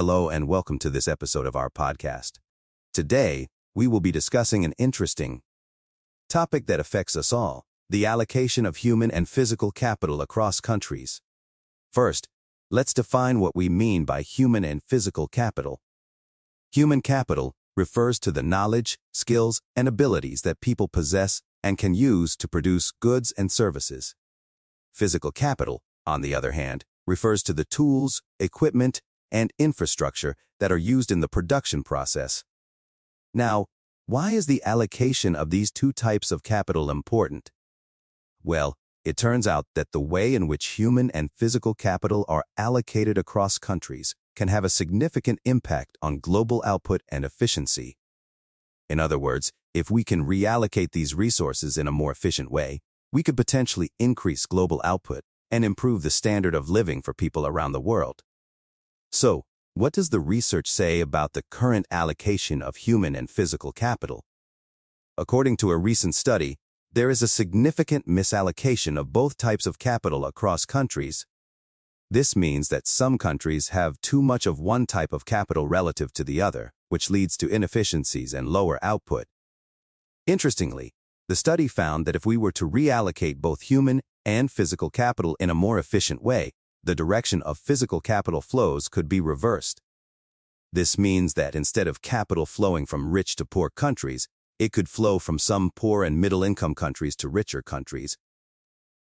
and welcome to this episode of our podcast. Today, we will be discussing an interesting topic that affects us all, the allocation of human and physical capital across countries. First, let's define what we mean by human and physical capital. Human capital refers to the knowledge, skills, and abilities that people possess and can use to produce goods and services. Physical capital, on the other hand, refers to the tools, equipment, and infrastructure that are used in the production process. Now, why is the allocation of these two types of capital important? Well, it turns out that the way in which human and physical capital are allocated across countries can have a significant impact on global output and efficiency. In other words, if we can reallocate these resources in a more efficient way, we could potentially increase global output and improve the standard of living for people around the world. So, what does the research say about the current allocation of human and physical capital? According to a recent study, there is a significant misallocation of both types of capital across countries. This means that some countries have too much of one type of capital relative to the other, which leads to inefficiencies and lower output. Interestingly, the study found that if we were to reallocate both human and physical capital in a more efficient way, the direction of physical capital flows could be reversed. This means that instead of capital flowing from rich to poor countries, it could flow from some poor and middle-income countries to richer countries.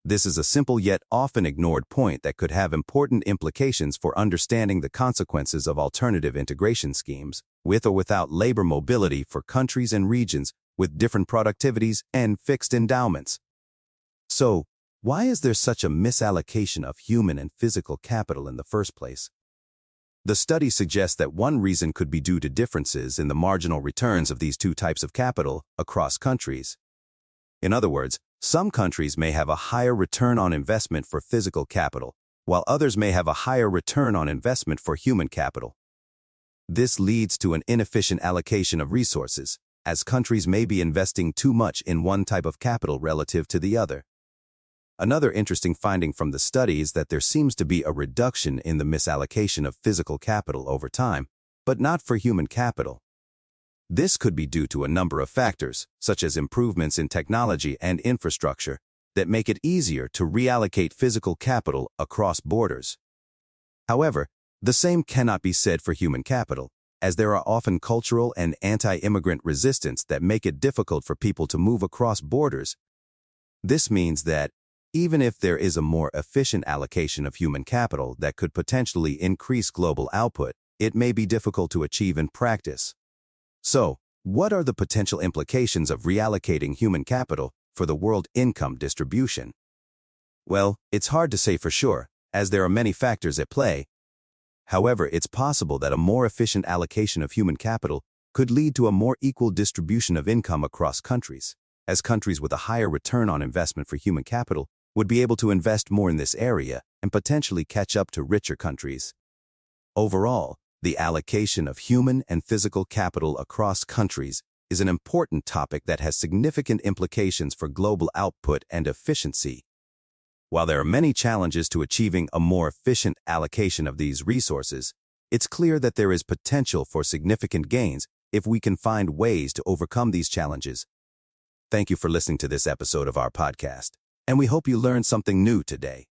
This is a simple yet often ignored point that could have important implications for understanding the consequences of alternative integration schemes, with or without labor mobility for countries and regions with different productivities and fixed endowments. So, why is there such a misallocation of human and physical capital in the first place? The study suggests that one reason could be due to differences in the marginal returns of these two types of capital across countries. In other words, some countries may have a higher return on investment for physical capital, while others may have a higher return on investment for human capital. This leads to an inefficient allocation of resources, as countries may be investing too much in one type of capital relative to the other. Another interesting finding from the study is that there seems to be a reduction in the misallocation of physical capital over time, but not for human capital. This could be due to a number of factors, such as improvements in technology and infrastructure, that make it easier to reallocate physical capital across borders. However, the same cannot be said for human capital, as there are often cultural and anti-immigrant resistance that make it difficult for people to move across borders. This means that, even if there is a more efficient allocation of human capital that could potentially increase global output, it may be difficult to achieve in practice. So, what are the potential implications of reallocating human capital for the world income distribution? Well, it's hard to say for sure, as there are many factors at play. However, it's possible that a more efficient allocation of human capital could lead to a more equal distribution of income across countries, as countries with a higher return on investment for human capital would be able to invest more in this area and potentially catch up to richer countries. Overall, the allocation of human and physical capital across countries is an important topic that has significant implications for global output and efficiency. While there are many challenges to achieving a more efficient allocation of these resources, it's clear that there is potential for significant gains if we can find ways to overcome these challenges. Thank you for listening to this episode of our podcast and we hope you learned something new today.